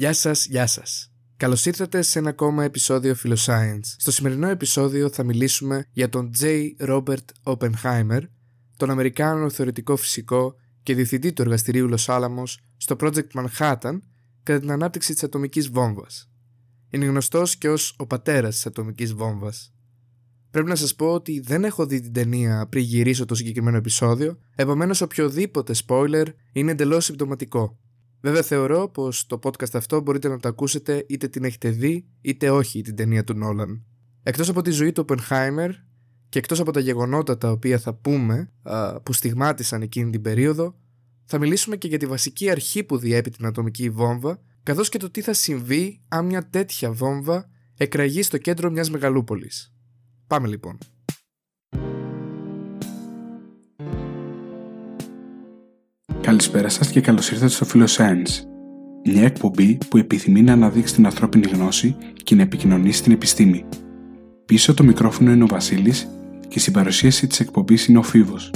Γεια σας, γεια σας. Καλώς ήρθατε σε ένα ακόμα επεισόδιο Philoscience. Στο σημερινό επεισόδιο θα μιλήσουμε για τον J. Robert Oppenheimer, τον Αμερικάνο θεωρητικό φυσικό και διευθυντή του εργαστηρίου Los Alamos στο Project Manhattan κατά την ανάπτυξη της ατομικής βόμβας. Είναι γνωστός και ως ο πατέρας της ατομικής βόμβας. Πρέπει να σας πω ότι δεν έχω δει την ταινία πριν γυρίσω το συγκεκριμένο επεισόδιο, επομένως οποιοδήποτε spoiler είναι εντελώς συμπτωματικό. Βέβαια θεωρώ πως το podcast αυτό μπορείτε να το ακούσετε είτε την έχετε δει είτε όχι την ταινία του Νόλαν. Εκτός από τη ζωή του Oppenheimer και εκτός από τα γεγονότα τα οποία θα πούμε που στιγμάτισαν εκείνη την περίοδο θα μιλήσουμε και για τη βασική αρχή που διέπει την ατομική βόμβα καθώς και το τι θα συμβεί αν μια τέτοια βόμβα εκραγεί στο κέντρο μιας μεγαλούπολης. Πάμε λοιπόν. Καλησπέρα σας και καλώς ήρθατε στο Science, μια εκπομπή που επιθυμεί να αναδείξει την ανθρώπινη γνώση και να επικοινωνήσει την επιστήμη. Πίσω το μικρόφωνο είναι ο Βασίλης και στην παρουσίαση της εκπομπής είναι ο Φίβος.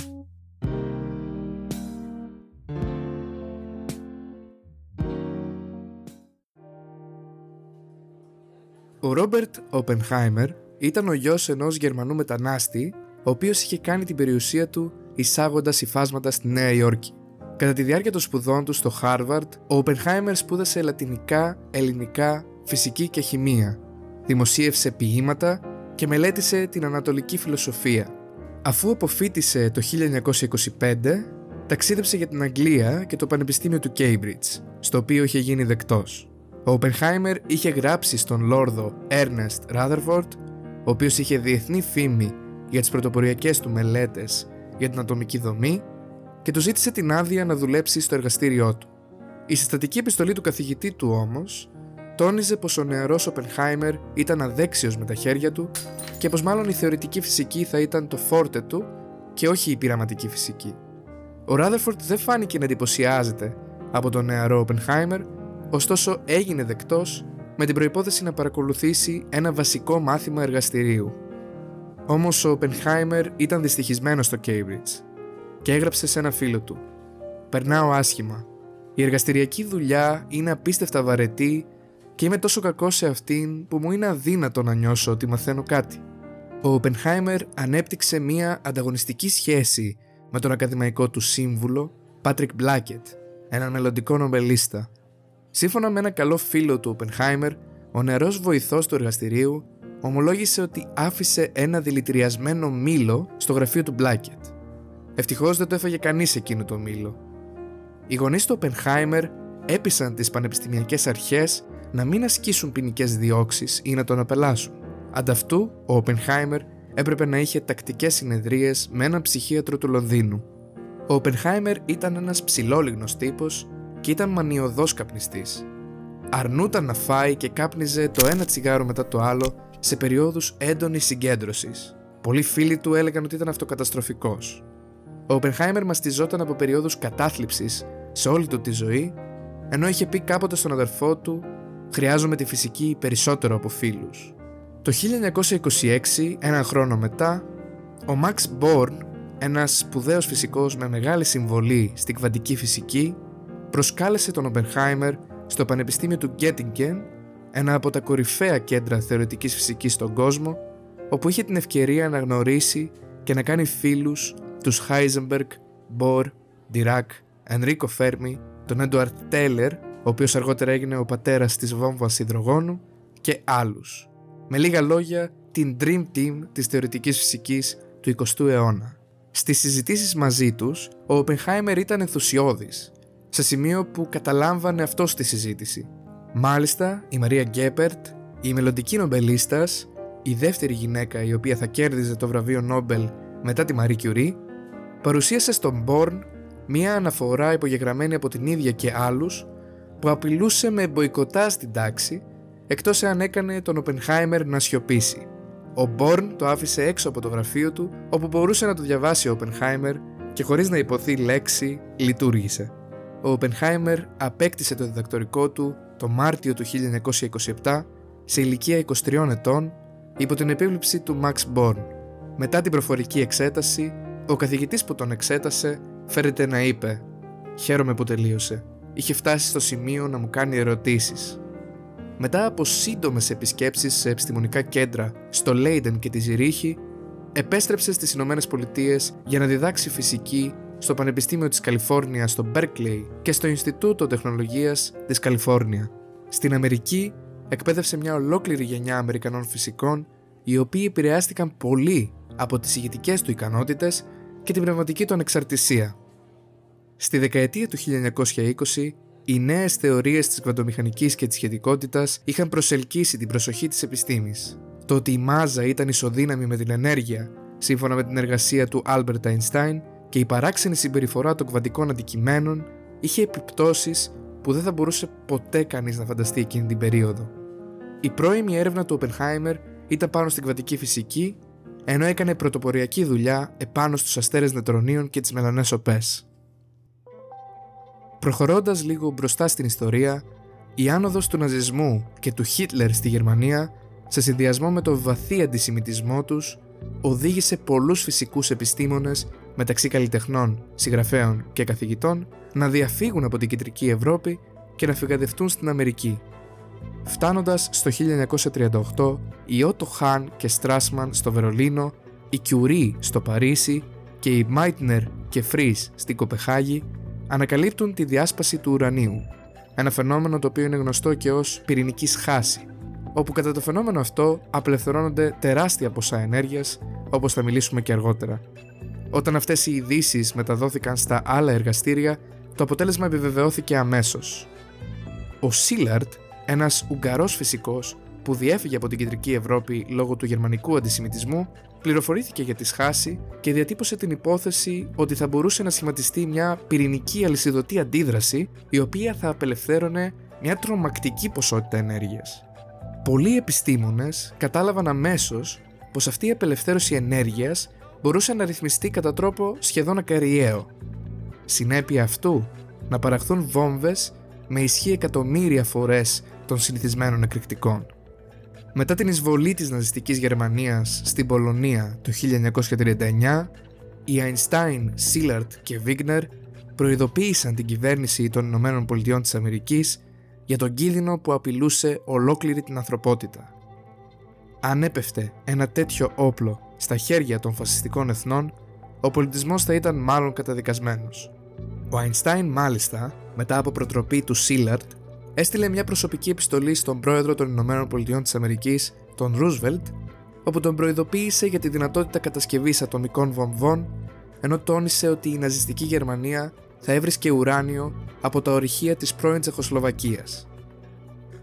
Ο Ρόμπερτ Οπενχάιμερ ήταν ο γιος ενός Γερμανού μετανάστη ο οποίος είχε κάνει την περιουσία του εισάγοντας υφάσματα στη Νέα Υόρκη. Κατά τη διάρκεια των σπουδών του στο Χάρβαρντ, ο Οπενχάιμερ σπούδασε λατινικά, ελληνικά, φυσική και χημεία. Δημοσίευσε ποίηματα και μελέτησε την ανατολική φιλοσοφία. Αφού αποφύτησε το 1925, ταξίδεψε για την Αγγλία και το Πανεπιστήμιο του Cambridge, στο οποίο είχε γίνει δεκτός. Ο Οπενχάιμερ είχε γράψει στον Λόρδο Ernest Rutherford, ο οποίος είχε διεθνή φήμη για τις πρωτοποριακές του μελέτες για την ατομική δομή και του ζήτησε την άδεια να δουλέψει στο εργαστήριό του. Η συστατική επιστολή του καθηγητή του όμως τόνιζε πως ο νεαρός Οπενχάιμερ ήταν αδέξιος με τα χέρια του και πως μάλλον η θεωρητική φυσική θα ήταν το φόρτε του και όχι η πειραματική φυσική. Ο Ράδερφορντ δεν φάνηκε να εντυπωσιάζεται από τον νεαρό Οπενχάιμερ, ωστόσο έγινε δεκτός με την προπόθεση να παρακολουθήσει ένα βασικό μάθημα εργαστηρίου. Όμως ο Οπενχάιμερ ήταν δυστυχισμένος στο Cambridge και έγραψε σε ένα φίλο του. Περνάω άσχημα. Η εργαστηριακή δουλειά είναι απίστευτα βαρετή και είμαι τόσο κακός σε αυτήν που μου είναι αδύνατο να νιώσω ότι μαθαίνω κάτι. Ο Οπενχάιμερ ανέπτυξε μία ανταγωνιστική σχέση με τον ακαδημαϊκό του σύμβουλο, Πάτρικ Μπλάκετ, έναν μελλοντικό νομπελίστα. Σύμφωνα με ένα καλό φίλο του Οπενχάιμερ, ο νεαρός βοηθός του εργαστηρίου ομολόγησε ότι άφησε ένα δηλητηριασμένο μήλο στο γραφείο του Μπλάκετ. Ευτυχώς δεν το έφαγε κανείς εκείνο το μήλο. Οι γονείς του Οπενχάιμερ έπεισαν τις πανεπιστημιακές αρχές να μην ασκήσουν ποινικές διώξεις ή να τον απελάσουν. Ανταυτού, ο Οπενχάιμερ έπρεπε να είχε τακτικές συνεδρίες με έναν ψυχίατρο του Λονδίνου. Ο Οπενχάιμερ ήταν ένας ψηλόλιγνος τύπος και ήταν μανιωδός καπνιστής. Αρνούταν να φάει και κάπνιζε το ένα τσιγάρο μετά το άλλο σε περιόδους έντονης συγκέντρωσης. Πολλοί φίλοι του έλεγαν ότι ήταν αυτοκαταστροφικός. Ο Οπενχάιμερ μαστιζόταν από περιόδους κατάθλιψης σε όλη του τη ζωή, ενώ είχε πει κάποτε στον αδερφό του «Χρειάζομαι τη φυσική περισσότερο από φίλους. Το 1926, ένα χρόνο μετά, ο Μαξ Μπόρν, ένας σπουδαίος φυσικός με μεγάλη συμβολή στην κβαντική φυσική, προσκάλεσε τον Οπενχάιμερ στο Πανεπιστήμιο του Γκέτιγκεν, ένα από τα κορυφαία κέντρα θεωρητικής φυσικής στον κόσμο, όπου είχε την ευκαιρία να γνωρίσει και να κάνει φίλους τους Heisenberg, Bohr, Dirac, Enrico Fermi, τον Edward Teller, ο οποίος αργότερα έγινε ο πατέρας της βόμβας υδρογόνου και άλλους. Με λίγα λόγια, την Dream Team της θεωρητικής φυσικής του 20ου αιώνα. Στις συζητήσεις μαζί τους, ο Oppenheimer ήταν ενθουσιώδης, σε σημείο που καταλάμβανε αυτό στη συζήτηση. Μάλιστα, η Μαρία Γκέπερτ, η μελλοντική νομπελίστας, η δεύτερη γυναίκα η οποία θα κέρδιζε το βραβείο Νόμπελ μετά τη Marie Curie, παρουσίασε στον Born μία αναφορά υπογεγραμμένη από την ίδια και άλλους που απειλούσε με μποϊκοτά στην τάξη εκτός εάν έκανε τον Οπενχάιμερ να σιωπήσει. Ο Μπορν το άφησε έξω από το γραφείο του όπου μπορούσε να το διαβάσει ο Οπενχάιμερ και χωρίς να υποθεί λέξη λειτουργήσε. Ο Οπενχάιμερ απέκτησε το διδακτορικό του το Μάρτιο του 1927 σε ηλικία 23 ετών υπό την επίβλεψη του Max Born. Μετά την προφορική εξέταση ο καθηγητής που τον εξέτασε φέρεται να είπε «Χαίρομαι που τελείωσε. είχε φτάσει στο σημείο να μου κάνει ερωτήσεις. Μετά από σύντομες επισκέψεις σε επιστημονικά κέντρα στο Λέιντεν και τη Ζηρίχη, επέστρεψε στις Ηνωμένες Πολιτείες για να διδάξει φυσική στο Πανεπιστήμιο της Καλιφόρνιας στο Berkeley και στο Ινστιτούτο Τεχνολογίας της Καλιφόρνια. Στην Αμερική εκπαίδευσε μια ολόκληρη γενιά Αμερικανών φυσικών οι οποίοι επηρεάστηκαν πολύ από τις ηγετικές του ικανότητες και την πνευματική του ανεξαρτησία. Στη δεκαετία του 1920, οι νέες θεωρίες της κβαντομηχανικής και της σχετικότητας είχαν προσελκύσει την προσοχή της επιστήμης. Το ότι η μάζα ήταν ισοδύναμη με την ενέργεια, σύμφωνα με την εργασία του Albert Einstein, και η παράξενη συμπεριφορά των κβαντικών αντικειμένων είχε επιπτώσεις που δεν θα μπορούσε ποτέ κανείς να φανταστεί εκείνη την περίοδο. Η πρώιμη έρευνα του Oppenheimer ήταν πάνω στην κβαντική φυσική, ενώ έκανε πρωτοποριακή δουλειά επάνω στους αστέρες νετρονίων και τις μελανές οπές. Προχωρώντας λίγο μπροστά στην ιστορία, η άνοδος του ναζισμού και του Χίτλερ στη Γερμανία, σε συνδυασμό με το βαθύ αντισημιτισμό τους, οδήγησε πολλούς φυσικούς επιστήμονες μεταξύ καλλιτεχνών, συγγραφέων και καθηγητών να διαφύγουν από την κεντρική Ευρώπη και να φυγαδευτούν στην Αμερική. Φτάνοντας στο 1938, οι Ότο Χάν και Στράσμαν στο Βερολίνο, η Κιουρί στο Παρίσι και οι Μάιτνερ και Φρις στην Κοπεχάγη ανακαλύπτουν τη διάσπαση του ουρανίου, ένα φαινόμενο το οποίο είναι γνωστό και ως πυρηνική σχάση, όπου κατά το φαινόμενο αυτό απελευθερώνονται τεράστια ποσά ενέργειας, όπως θα μιλήσουμε και αργότερα. Όταν αυτές οι ειδήσει μεταδόθηκαν στα άλλα εργαστήρια, το αποτέλεσμα επιβεβαιώθηκε αμέσως. Ο Σίλαρτ, ένας Ουγγαρός φυσικός που διέφυγε από την κεντρική Ευρώπη λόγω του γερμανικού αντισημιτισμού, πληροφορήθηκε για τη σχάση και διατύπωσε την υπόθεση ότι θα μπορούσε να σχηματιστεί μια πυρηνική αλυσιδωτή αντίδραση η οποία θα απελευθέρωνε μια τρομακτική ποσότητα ενέργειας. Πολλοί επιστήμονες κατάλαβαν αμέσως πως αυτή η απελευθέρωση ενέργειας μπορούσε να ρυθμιστεί κατά τρόπο σχεδόν ακαριαίο. Συνέπεια αυτού να παραχθούν βόμβες με ισχύ εκατομμύρια φορές των συνηθισμένων εκρηκτικών. Μετά την εισβολή της ναζιστικής Γερμανίας στην Πολωνία το 1939, οι Einstein, Szilard και Wigner προειδοποίησαν την κυβέρνηση των Ηνωμένων Πολιτειών της Αμερικής για τον κίνδυνο που απειλούσε ολόκληρη την ανθρωπότητα. Αν έπεφτε ένα τέτοιο όπλο στα χέρια των φασιστικών εθνών, ο πολιτισμός θα ήταν μάλλον καταδικασμένος. Ο Einstein μάλιστα, μετά από προτροπή του Szilard, έστειλε μια προσωπική επιστολή στον πρόεδρο των Ηνωμένων Πολιτειών της Αμερικής, τον Ρούσβελτ, όπου τον προειδοποίησε για τη δυνατότητα κατασκευής ατομικών βομβών, ενώ τόνισε ότι η ναζιστική Γερμανία θα έβρισκε ουράνιο από τα ορυχεία της πρώην Τσεχοσλοβακίας.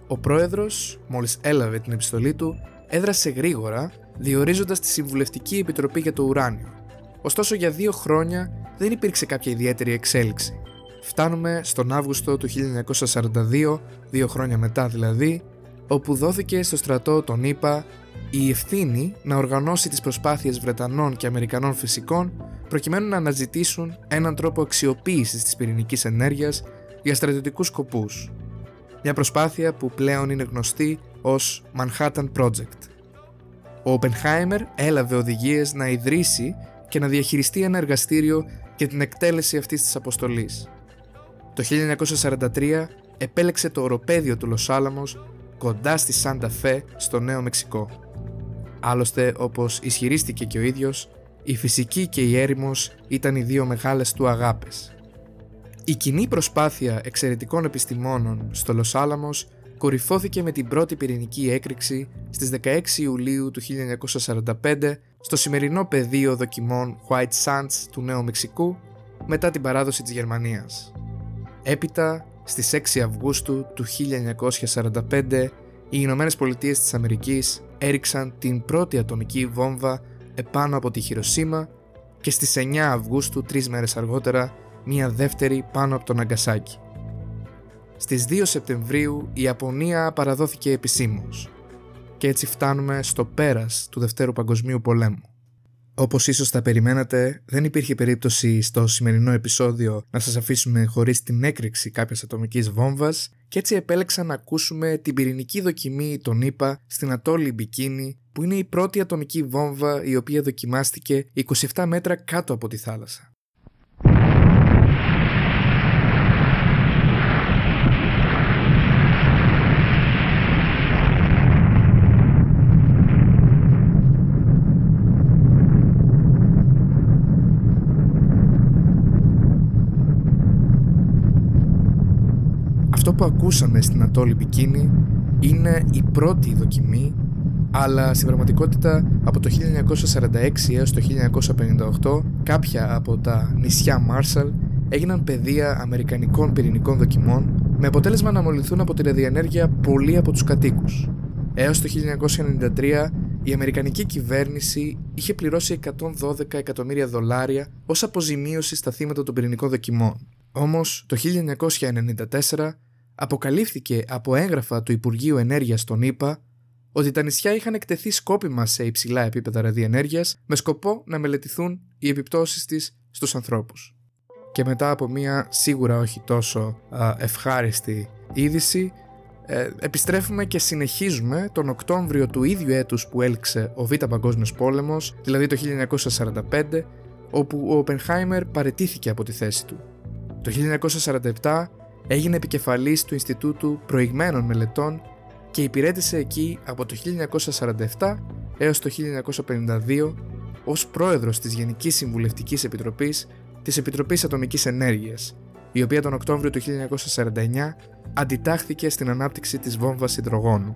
Ο πρόεδρος, μόλις έλαβε την επιστολή του, έδρασε γρήγορα, διορίζοντας τη Συμβουλευτική Επιτροπή για το Ουράνιο. Ωστόσο, για δύο χρόνια δεν υπήρξε κάποια ιδιαίτερη εξέλιξη. Φτάνουμε στον Αύγουστο του 1942, δύο χρόνια μετά δηλαδή, όπου δόθηκε στο στρατό των ΗΠΑ η ευθύνη να οργανώσει τις προσπάθειες Βρετανών και Αμερικανών φυσικών προκειμένου να αναζητήσουν έναν τρόπο αξιοποίησης της πυρηνικής ενέργειας για στρατιωτικούς σκοπούς. Μια προσπάθεια που πλέον είναι γνωστή ως Manhattan Project. Ο Oppenheimer έλαβε οδηγίες να ιδρύσει και να διαχειριστεί ένα εργαστήριο για την εκτέλεση αυτής της αποστολής. Το 1943 επέλεξε το οροπέδιο του Λοσάλαμος κοντά στη Σάντα Φέ στο Νέο Μεξικό. Άλλωστε, όπως ισχυρίστηκε και ο ίδιος, η φυσική και η έρημος ήταν οι δύο μεγάλες του αγάπες. Η κοινή προσπάθεια εξαιρετικών επιστημόνων στο Λοσάλαμος κορυφώθηκε με την πρώτη πυρηνική έκρηξη στις 16 Ιουλίου του 1945 στο σημερινό πεδίο δοκιμών White Sands του Νέου Μεξικού μετά την παράδοση της Γερμανίας. Έπειτα, στις 6 Αυγούστου του 1945, οι Ηνωμένες Πολιτείες της Αμερικής έριξαν την πρώτη ατομική βόμβα επάνω από τη Χειροσύμα και στις 9 Αυγούστου, τρεις μέρες αργότερα, μία δεύτερη πάνω από τον Αγκασάκι. Στις 2 Σεπτεμβρίου η Ιαπωνία παραδόθηκε επισήμως και έτσι φτάνουμε στο πέρας του Δευτέρου Παγκοσμίου Πολέμου. Όπως ίσως θα περιμένατε, δεν υπήρχε περίπτωση στο σημερινό επεισόδιο να σας αφήσουμε χωρίς την έκρηξη κάποιας ατομικής βόμβας και έτσι επέλεξα να ακούσουμε την πυρηνική δοκιμή των ΗΠΑ στην Ατόλη Μπικίνη, που είναι η πρώτη ατομική βόμβα η οποία δοκιμάστηκε 27 μέτρα κάτω από τη θάλασσα. Που ακούσαμε στην Ατόλη Μπικίνη είναι η πρώτη δοκιμή αλλά στην πραγματικότητα από το 1946 έως το 1958 κάποια από τα νησιά Μάρσαλ έγιναν πεδία αμερικανικών πυρηνικών δοκιμών με αποτέλεσμα να μολυνθούν από τη ραδιενέργεια πολλοί από τους κατοίκους. Έως το 1993 η Αμερικανική κυβέρνηση είχε πληρώσει 112 εκατομμύρια δολάρια ως αποζημίωση στα θύματα των πυρηνικών δοκιμών. Όμως το 1994 αποκαλύφθηκε από έγγραφα του Υπουργείου Ενέργειας των ΗΠΑ ότι τα νησιά είχαν εκτεθεί σκόπιμα σε υψηλά επίπεδα ραδιενέργειας με σκοπό να μελετηθούν οι επιπτώσεις της στους ανθρώπους. Και μετά από μια σίγουρα όχι τόσο ευχάριστη είδηση, ε, επιστρέφουμε και συνεχίζουμε τον Οκτώβριο του ίδιου έτους που έλξε ο Β' Παγκόσμιος Πόλεμος, δηλαδή το 1945, όπου ο Οπενχάιμερ παρετήθηκε από τη θέση του. Το 1947 έγινε επικεφαλής του Ινστιτούτου Προηγμένων Μελετών και υπηρέτησε εκεί από το 1947 έως το 1952 ως πρόεδρος της Γενικής Συμβουλευτικής Επιτροπής της Επιτροπής Ατομικής Ενέργειας, η οποία τον Οκτώβριο του 1949 αντιτάχθηκε στην ανάπτυξη της βόμβας υδρογόνου.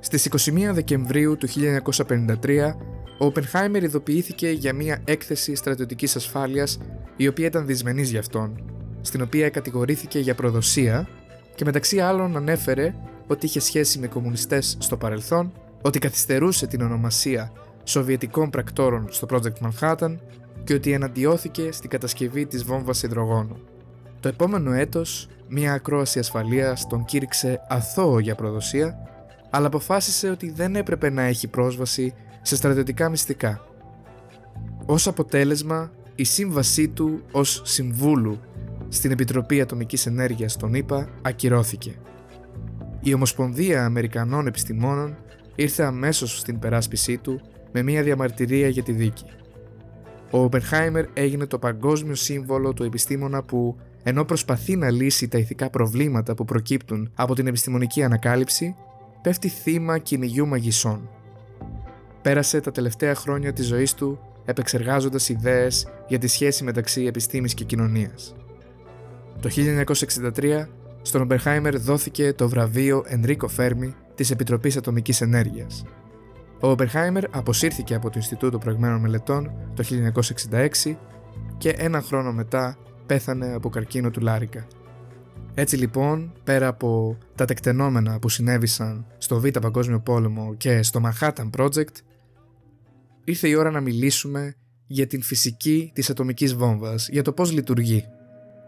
Στις 21 Δεκεμβρίου του 1953, ο Οπενχάιμερ ειδοποιήθηκε για μια έκθεση στρατιωτικής ασφάλειας η οποία ήταν δυσμενής για αυτόν, στην οποία κατηγορήθηκε για προδοσία και μεταξύ άλλων ανέφερε ότι είχε σχέση με κομμουνιστές στο παρελθόν, ότι καθυστερούσε την ονομασία Σοβιετικών πρακτόρων στο Project Manhattan και ότι εναντιώθηκε στην κατασκευή της βόμβας υδρογόνου. Το επόμενο έτος, μια ακρόαση ασφαλείας τον κήρυξε αθώο για προδοσία, αλλά αποφάσισε ότι δεν έπρεπε να έχει πρόσβαση σε στρατιωτικά μυστικά. Ως αποτέλεσμα, η σύμβασή του ως συμβούλου στην Επιτροπή Ατομικής Ενέργειας των ΗΠΑ ακυρώθηκε. Η Ομοσπονδία Αμερικανών Επιστημόνων ήρθε αμέσως στην περάσπισή του με μια διαμαρτυρία για τη δίκη. Ο Οπενχάιμερ έγινε το παγκόσμιο σύμβολο του επιστήμονα που, ενώ προσπαθεί να λύσει τα ηθικά προβλήματα που προκύπτουν από την επιστημονική ανακάλυψη, πέφτει θύμα κυνηγιού μαγισσών. Πέρασε τα τελευταία χρόνια της ζωής του επεξεργάζοντας ιδέες για τη σχέση μεταξύ επιστήμης και κοινωνίας. Το 1963 στον Ομπερχάιμερ δόθηκε το βραβείο Ενρίκο Φέρμι της Επιτροπής Ατομικής Ενέργειας. Ο Ομπερχάιμερ αποσύρθηκε από το Ινστιτούτο Προηγμένων Μελετών το 1966 και ένα χρόνο μετά πέθανε από καρκίνο του Λάρικα. Έτσι λοιπόν, πέρα από τα τεκτενόμενα που συνέβησαν στο Β' Παγκόσμιο Πόλεμο και στο Manhattan Project, ήρθε η ώρα να μιλήσουμε για την φυσική της ατομικής βόμβας, για το πώς λειτουργεί.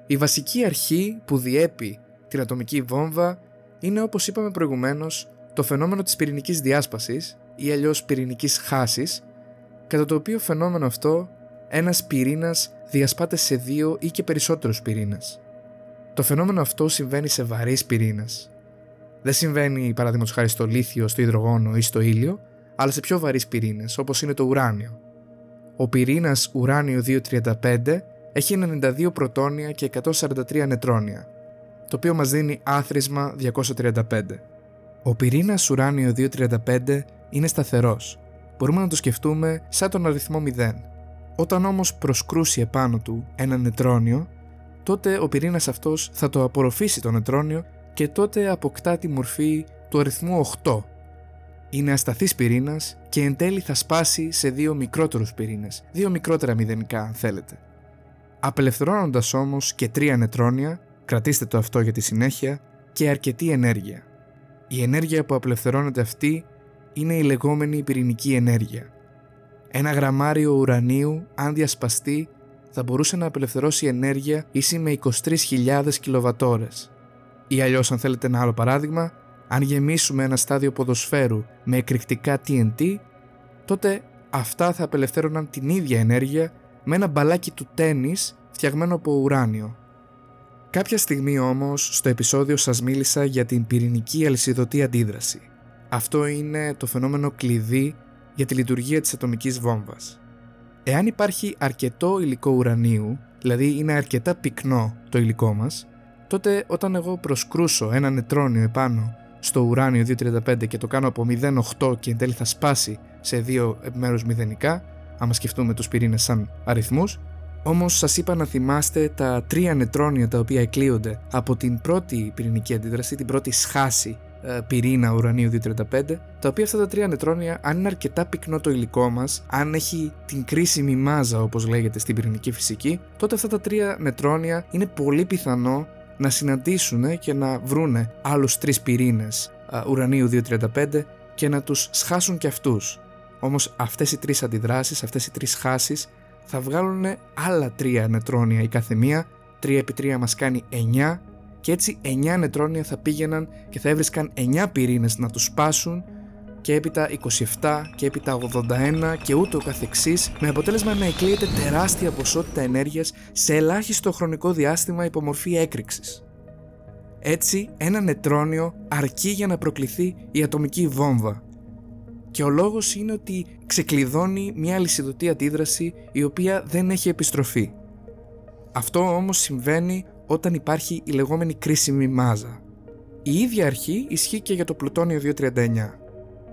Η βασική αρχή που διέπει την ατομική βόμβα είναι όπως είπαμε προηγουμένως το φαινόμενο της πυρηνικής διάσπασης ή αλλιώς πυρηνικής χάσης κατά το οποίο φαινόμενο αυτό ένας πυρήνας διασπάται σε δύο ή και περισσότερους πυρήνες. Το φαινόμενο αυτό συμβαίνει σε βαρύς πυρήνες. Δεν συμβαίνει παραδείγματος χάρη στο λίθιο, στο υδρογόνο ή στο ήλιο, αλλά σε πιο βαρύς πυρήνες όπως είναι το ουράνιο. Ο πυρήνας ουράνιο 235 έχει 92 πρωτόνια και 143 νετρόνια, το οποίο μας δίνει άθροισμα 235. Ο πυρήνας ουράνιο 235 είναι σταθερός. Μπορούμε να το σκεφτούμε σαν τον αριθμό 0. Όταν όμως προσκρούσει επάνω του ένα νετρόνιο, τότε ο πυρήνας αυτός θα το απορροφήσει το νετρόνιο και τότε αποκτά τη μορφή του αριθμού 8. Είναι ασταθής πυρήνας και εν τέλει θα σπάσει σε δύο μικρότερους πυρήνες, δύο μικρότερα μηδενικά αν θέλετε. Απελευθερώνοντας όμως και τρία νετρόνια, κρατήστε το αυτό για τη συνέχεια, και αρκετή ενέργεια. Η ενέργεια που απελευθερώνεται αυτή είναι η λεγόμενη πυρηνική ενέργεια. Ένα γραμμάριο ουρανίου, αν διασπαστεί, θα μπορούσε να απελευθερώσει ενέργεια ίση με 23.000 κιλοβατόρες. Ή αλλιώς αν θέλετε ένα άλλο παράδειγμα, αν γεμίσουμε ένα στάδιο ποδοσφαίρου με εκρηκτικά TNT, τότε αυτά θα απελευθέρωναν την ίδια ενέργεια με ένα μπαλάκι του τένις φτιαγμένο από ουράνιο. Κάποια στιγμή όμως στο επεισόδιο σας μίλησα για την πυρηνική αλυσιδωτή αντίδραση. Αυτό είναι το φαινόμενο κλειδί για τη λειτουργία της ατομικής βόμβας. Εάν υπάρχει αρκετό υλικό ουρανίου, δηλαδή είναι αρκετά πυκνό το υλικό μας, τότε όταν εγώ προσκρούσω ένα νετρόνιο επάνω στο ουράνιο 235 και το κάνω από 0,8 και εν τέλει θα σπάσει σε δύο επιμέρους μηδενικά, άμα σκεφτούμε τους πυρήνες σαν αριθμούς, Όμως σας είπα να θυμάστε τα τρία νετρόνια τα οποία εκλείονται από την πρώτη πυρηνική αντίδραση, την πρώτη σχάση ε, πυρήνα ουρανίου 235, τα οποία αυτά τα τρία νετρόνια, αν είναι αρκετά πυκνό το υλικό μας, αν έχει την κρίσιμη μάζα όπως λέγεται στην πυρηνική φυσική, τότε αυτά τα τρία νετρόνια είναι πολύ πιθανό να συναντήσουν και να βρούνε άλλους τρεις πυρήνες ε, ουρανίου 235 και να τους σχάσουν και αυτούς. Όμως αυτές οι τρεις αντιδράσεις, αυτές οι τρεις σχάσεις θα βγάλουν άλλα τρία νετρόνια η κάθε μία, 3 επί 3 μας κάνει 9 και έτσι 9 νετρόνια θα πήγαιναν και θα έβρισκαν 9 πυρήνες να τους σπάσουν και έπειτα 27 και έπειτα 81 και ούτω καθεξής με αποτέλεσμα να εκλείεται τεράστια ποσότητα ενέργειας σε ελάχιστο χρονικό διάστημα υπομορφή έκρηξης. Έτσι ένα νετρόνιο αρκεί για να προκληθεί η ατομική βόμβα και ο λόγος είναι ότι ξεκλειδώνει μια αλυσιδωτή αντίδραση η οποία δεν έχει επιστροφή. Αυτό όμως συμβαίνει όταν υπάρχει η λεγόμενη κρίσιμη μάζα. Η ίδια αρχή ισχύει και για το πλουτόνιο 239.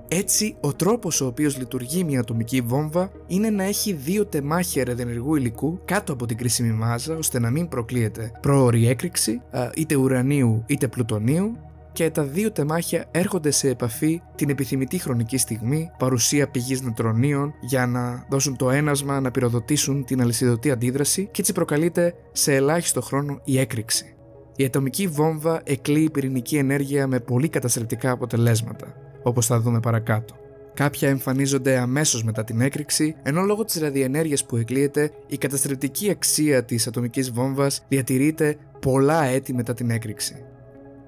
Έτσι, ο τρόπος ο οποίος λειτουργεί μια ατομική βόμβα είναι να έχει δύο τεμάχια ρεδενεργού υλικού κάτω από την κρίσιμη μάζα ώστε να μην προκλείεται πρόωρη έκρηξη είτε ουρανίου είτε πλουτονίου και τα δύο τεμάχια έρχονται σε επαφή την επιθυμητή χρονική στιγμή, παρουσία πηγής νετρονίων για να δώσουν το ένασμα να πυροδοτήσουν την αλυσιδωτή αντίδραση και έτσι προκαλείται σε ελάχιστο χρόνο η έκρηξη. Η ατομική βόμβα εκλείει πυρηνική ενέργεια με πολύ καταστρεπτικά αποτελέσματα, όπως θα δούμε παρακάτω. Κάποια εμφανίζονται αμέσως μετά την έκρηξη, ενώ λόγω της ραδιενέργειας που εκλείεται, η καταστρεπτική αξία της ατομικής βόμβας διατηρείται πολλά έτη μετά την έκρηξη.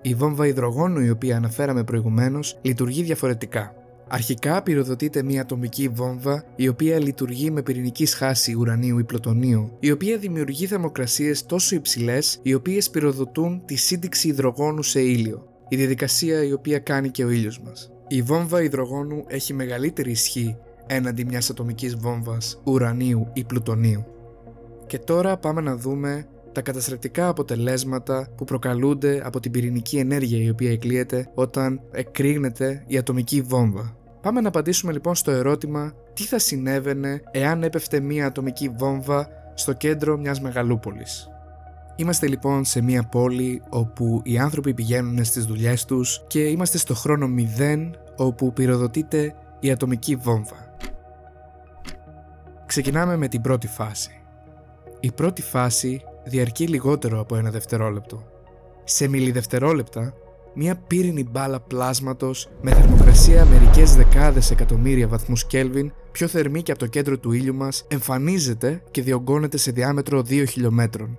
Η βόμβα υδρογόνου η οποία αναφέραμε προηγουμένως λειτουργεί διαφορετικά. Αρχικά πυροδοτείται μια ατομική βόμβα η οποία λειτουργεί με πυρηνική σχάση ουρανίου ή πλωτονίου, η οποία δημιουργεί θερμοκρασίες τόσο υψηλές οι οποίες πυροδοτούν τη σύνδεξη υδρογόνου σε ήλιο, η διαδικασία η οποία κάνει και ο ήλιος μας. Η βόμβα υδρογόνου έχει μεγαλύτερη ισχύ έναντι μιας ατομικής βόμβας ουρανίου ή πλουτονίου. Και τώρα πάμε να δούμε τα καταστρεπτικά αποτελέσματα που προκαλούνται από την πυρηνική ενέργεια η οποία εκλείεται όταν εκρήγνεται η ατομική βόμβα. Πάμε να απαντήσουμε λοιπόν στο ερώτημα τι θα συνέβαινε εάν έπεφτε μια ατομική βόμβα στο κέντρο μιας μεγαλούπολης; Είμαστε λοιπόν σε μια πόλη όπου οι άνθρωποι πηγαίνουν στις δουλειές τους και είμαστε στο χρόνο 0 όπου πυροδοτείται η ατομική βόμβα. Ξεκινάμε με την πρώτη φάση. Η πρώτη φάση διαρκεί λιγότερο από ένα δευτερόλεπτο. Σε μιλιδευτερόλεπτα, μια πύρινη μπάλα πλάσματος με θερμοκρασία μερικές δεκάδες εκατομμύρια βαθμούς Κέλβιν πιο θερμή και από το κέντρο του ήλιου μας εμφανίζεται και διωγγώνεται σε διάμετρο 2 χιλιόμετρων.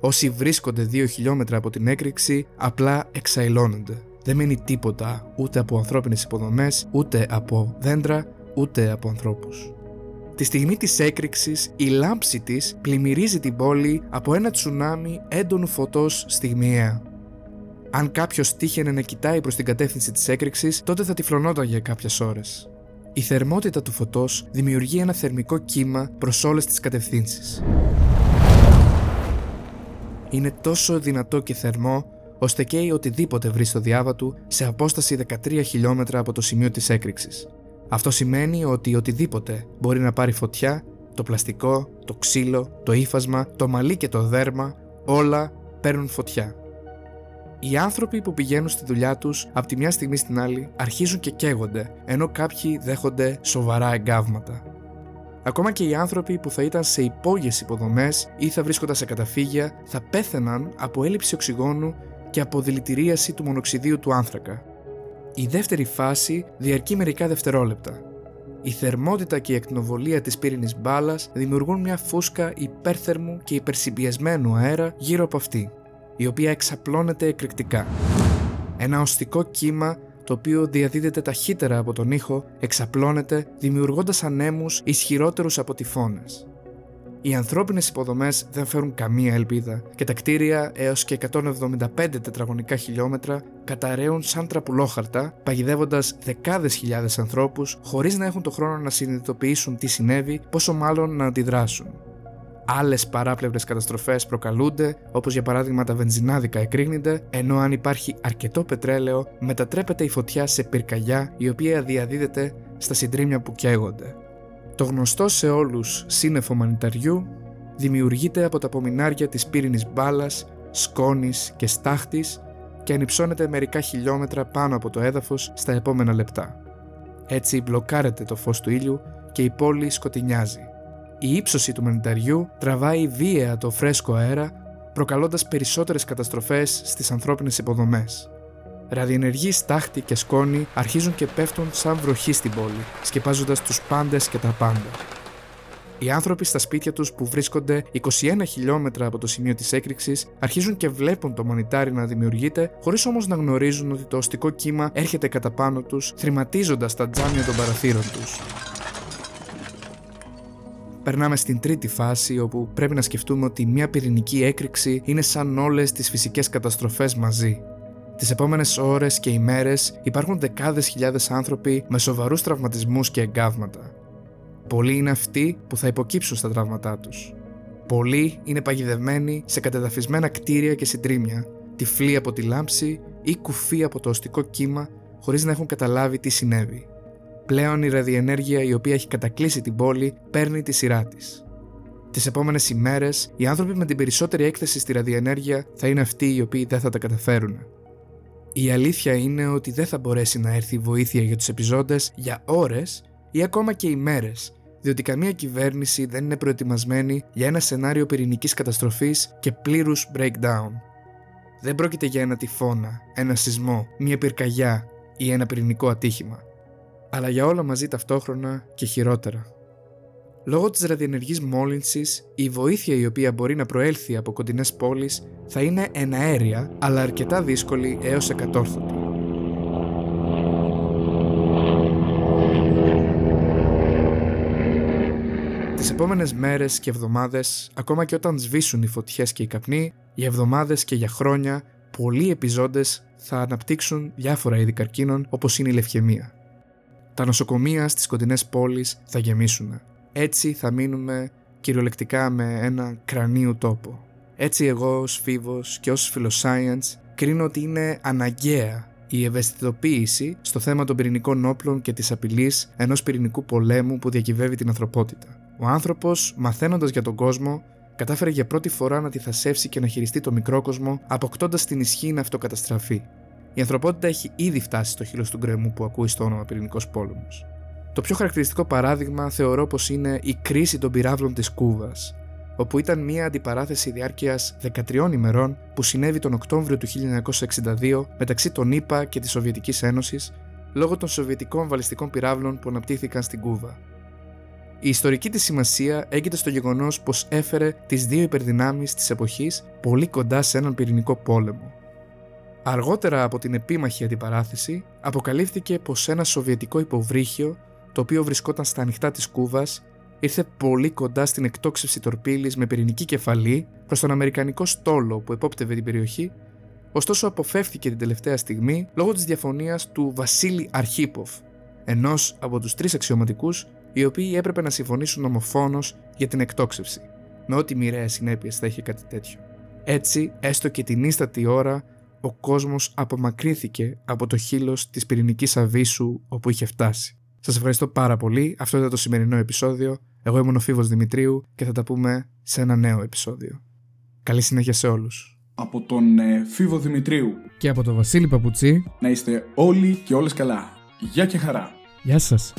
Όσοι βρίσκονται 2 χιλιόμετρα από την έκρηξη απλά εξαϊλώνονται. Δεν μένει τίποτα ούτε από ανθρώπινες υποδομές, ούτε από δέντρα, ούτε από ανθρώπους. Τη στιγμή της έκρηξης, η λάμψη της πλημμυρίζει την πόλη από ένα τσουνάμι έντονου φωτός στιγμιαία. Αν κάποιος τύχαινε να κοιτάει προς την κατεύθυνση της έκρηξης, τότε θα τυφλωνόταν για κάποιες ώρες. Η θερμότητα του φωτός δημιουργεί ένα θερμικό κύμα προς όλες τις κατευθύνσεις. Είναι τόσο δυνατό και θερμό, ώστε καίει οτιδήποτε βρει στο διάβα του σε απόσταση 13 χιλιόμετρα από το σημείο της έκρηξης. Αυτό σημαίνει ότι οτιδήποτε μπορεί να πάρει φωτιά, το πλαστικό, το ξύλο, το ύφασμα, το μαλλί και το δέρμα, όλα παίρνουν φωτιά. Οι άνθρωποι που πηγαίνουν στη δουλειά τους από τη μια στιγμή στην άλλη αρχίζουν και καίγονται, ενώ κάποιοι δέχονται σοβαρά εγκάβματα. Ακόμα και οι άνθρωποι που θα ήταν σε υπόγειες υποδομές ή θα βρίσκονταν σε καταφύγια θα πέθαιναν από έλλειψη οξυγόνου και από δηλητηρίαση του μονοξιδίου του άνθρακα, η δεύτερη φάση διαρκεί μερικά δευτερόλεπτα. Η θερμότητα και η ακτινοβολία της πύρινης μπάλας δημιουργούν μια φούσκα υπέρθερμου και υπερσυμπιεσμένου αέρα γύρω από αυτή, η οποία εξαπλώνεται εκρηκτικά. Ένα οστικό κύμα το οποίο διαδίδεται ταχύτερα από τον ήχο, εξαπλώνεται δημιουργώντας ανέμους ισχυρότερους από τυφώνες. Οι ανθρώπινες υποδομές δεν φέρουν καμία ελπίδα και τα κτίρια έως και 175 τετραγωνικά χιλιόμετρα καταραίουν σαν τραπουλόχαρτα, παγιδεύοντας δεκάδες χιλιάδες ανθρώπους χωρίς να έχουν το χρόνο να συνειδητοποιήσουν τι συνέβη, πόσο μάλλον να αντιδράσουν. Άλλες παράπλευρες καταστροφές προκαλούνται, όπως για παράδειγμα τα βενζινάδικα εκρήγνεται, ενώ αν υπάρχει αρκετό πετρέλαιο, μετατρέπεται η φωτιά σε πυρκαγιά η οποία διαδίδεται στα συντρίμια που καίγονται. Το γνωστό σε όλους σύννεφο μανιταριού δημιουργείται από τα απομεινάρια της πύρινης μπάλας, σκόνης και στάχτης και ανυψώνεται μερικά χιλιόμετρα πάνω από το έδαφος στα επόμενα λεπτά. Έτσι μπλοκάρεται το φως του ήλιου και η πόλη σκοτεινιάζει. Η ύψωση του μανιταριού τραβάει βίαια το φρέσκο αέρα, προκαλώντας περισσότερες καταστροφές στις ανθρώπινες υποδομές. Ραδιενεργοί στάχτη και σκόνη αρχίζουν και πέφτουν σαν βροχή στην πόλη, σκεπάζοντας τους πάντες και τα πάντα. Οι άνθρωποι στα σπίτια τους που βρίσκονται 21 χιλιόμετρα από το σημείο της έκρηξης αρχίζουν και βλέπουν το μονιτάρι να δημιουργείται χωρίς όμως να γνωρίζουν ότι το οστικό κύμα έρχεται κατά πάνω τους θρηματίζοντας τα τζάμια των παραθύρων τους. Περνάμε στην τρίτη φάση όπου πρέπει να σκεφτούμε ότι μια πυρηνική έκρηξη είναι σαν όλες τις φυσικές καταστροφές μαζί. Τις επόμενες ώρες και ημέρες υπάρχουν δεκάδες χιλιάδες άνθρωποι με σοβαρούς τραυματισμούς και εγκάβματα. Πολλοί είναι αυτοί που θα υποκύψουν στα τραύματά τους. Πολλοί είναι παγιδευμένοι σε κατεδαφισμένα κτίρια και συντρίμια, τυφλοί από τη λάμψη ή κουφοί από το οστικό κύμα χωρίς να έχουν καταλάβει τι συνέβη. Πλέον η ραδιενέργεια η οποία έχει κατακλείσει την πόλη παίρνει τη σειρά της. Τις επόμενες ημέρες, οι άνθρωποι με την περισσότερη έκθεση στη ραδιενέργεια θα είναι αυτοί οι οποίοι δεν θα τα καταφέρουν. Η αλήθεια είναι ότι δεν θα μπορέσει να έρθει βοήθεια για τους επιζώντες για ώρες ή ακόμα και ημέρες, διότι καμία κυβέρνηση δεν είναι προετοιμασμένη για ένα σενάριο πυρηνικής καταστροφής και πλήρους breakdown. Δεν πρόκειται για ένα τυφώνα, ένα σεισμό, μια πυρκαγιά ή ένα πυρηνικό ατύχημα, αλλά για όλα μαζί ταυτόχρονα και χειρότερα. Λόγω της ραδιενεργής μόλυνσης, η βοήθεια η οποία μπορεί να προέλθει από κοντινές πόλεις θα είναι εναέρια, αλλά αρκετά δύσκολη έως εκατόρθωτη. Τις επόμενες μέρες και εβδομάδες, ακόμα και όταν σβήσουν οι φωτιές και οι καπνοί, για εβδομάδες και για χρόνια, πολλοί επιζώντες θα αναπτύξουν διάφορα είδη καρκίνων όπως είναι η λευχαιμία. Τα νοσοκομεία στις κοντινές πόλεις θα γεμίσουν έτσι θα μείνουμε κυριολεκτικά με ένα κρανίου τόπο. Έτσι εγώ ως φίβος και ως φιλοσάιεντς κρίνω ότι είναι αναγκαία η ευαισθητοποίηση στο θέμα των πυρηνικών όπλων και της απειλής ενός πυρηνικού πολέμου που διακυβεύει την ανθρωπότητα. Ο άνθρωπος, μαθαίνοντας για τον κόσμο, κατάφερε για πρώτη φορά να τη θασεύσει και να χειριστεί το μικρό κόσμο, αποκτώντας την ισχύ να αυτοκαταστραφεί. Η ανθρωπότητα έχει ήδη φτάσει στο χείλος του γκρεμού που ακούει στο όνομα πυρηνικός πόλεμος. Το πιο χαρακτηριστικό παράδειγμα θεωρώ πως είναι η κρίση των πυράβλων της Κούβας, όπου ήταν μια αντιπαράθεση διάρκειας 13 ημερών που συνέβη τον Οκτώβριο του 1962 μεταξύ των ΗΠΑ και της Σοβιετικής Ένωσης λόγω των σοβιετικών βαλιστικών πυράβλων που αναπτύχθηκαν στην Κούβα. Η ιστορική της σημασία έγκυται στο γεγονός πως έφερε τις δύο υπερδυνάμεις της εποχής πολύ κοντά σε έναν πυρηνικό πόλεμο. Αργότερα από την επίμαχη αντιπαράθεση, αποκαλύφθηκε πως ένα σοβιετικό υποβρύχιο το οποίο βρισκόταν στα ανοιχτά της Κούβας, ήρθε πολύ κοντά στην εκτόξευση τορπίλης με πυρηνική κεφαλή προς τον Αμερικανικό στόλο που επόπτευε την περιοχή, ωστόσο αποφεύθηκε την τελευταία στιγμή λόγω της διαφωνίας του Βασίλη Αρχίποφ, ενός από τους τρεις αξιωματικούς οι οποίοι έπρεπε να συμφωνήσουν ομοφόνος για την εκτόξευση, με ό,τι μοιραίες συνέπειες θα είχε κάτι τέτοιο. Έτσι, έστω και την ίστατη ώρα, ο κόσμος απομακρύνθηκε από το χείλος της πυρηνικής αβύσου όπου είχε φτάσει. Σας ευχαριστώ πάρα πολύ. Αυτό ήταν το σημερινό επεισόδιο. Εγώ ήμουν ο Φίβος Δημητρίου και θα τα πούμε σε ένα νέο επεισόδιο. Καλή συνέχεια σε όλους. Από τον ε, Φίβο Δημητρίου και από τον Βασίλη Παπουτσί να είστε όλοι και όλες καλά. Γεια και χαρά. Γεια σας.